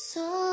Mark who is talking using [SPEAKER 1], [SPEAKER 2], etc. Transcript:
[SPEAKER 1] So